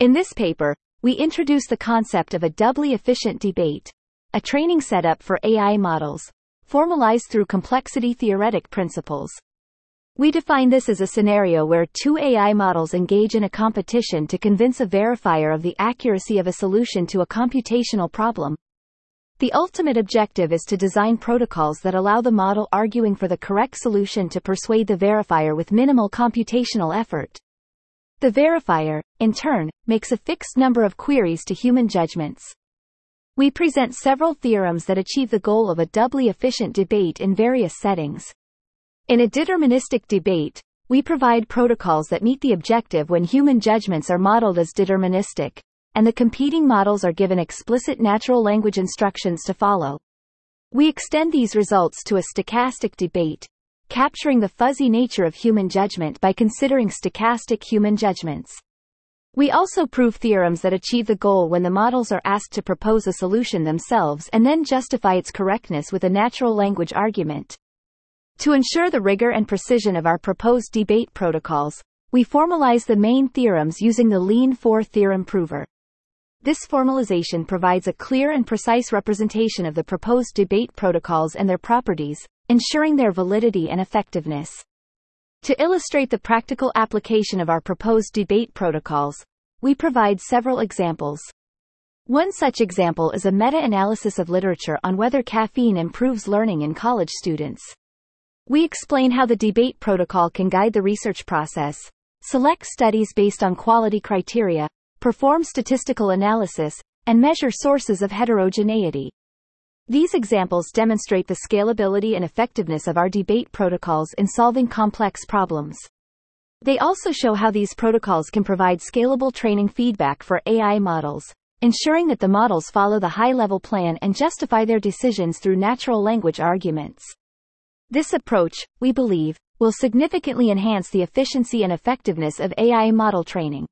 In this paper, we introduce the concept of a doubly efficient debate, a training setup for AI models, formalized through complexity theoretic principles. We define this as a scenario where two AI models engage in a competition to convince a verifier of the accuracy of a solution to a computational problem. The ultimate objective is to design protocols that allow the model arguing for the correct solution to persuade the verifier with minimal computational effort. The verifier, in turn, makes a fixed number of queries to human judgments. We present several theorems that achieve the goal of a doubly efficient debate in various settings. In a deterministic debate, we provide protocols that meet the objective when human judgments are modeled as deterministic, and the competing models are given explicit natural language instructions to follow. We extend these results to a stochastic debate, capturing the fuzzy nature of human judgment by considering stochastic human judgments. We also prove theorems that achieve the goal when the models are asked to propose a solution themselves and then justify its correctness with a natural language argument. To ensure the rigor and precision of our proposed debate protocols, we formalize the main theorems using the Lean 4 theorem prover. This formalization provides a clear and precise representation of the proposed debate protocols and their properties, ensuring their validity and effectiveness. To illustrate the practical application of our proposed debate protocols, we provide several examples. One such example is a meta-analysis of literature on whether caffeine improves learning in college students. We explain how the debate protocol can guide the research process, select studies based on quality criteria, perform statistical analysis, and measure sources of heterogeneity. These examples demonstrate the scalability and effectiveness of our debate protocols in solving complex problems. They also show how these protocols can provide scalable training feedback for AI models, ensuring that the models follow the high-level plan and justify their decisions through natural language arguments. This approach, we believe, will significantly enhance the efficiency and effectiveness of AI model training.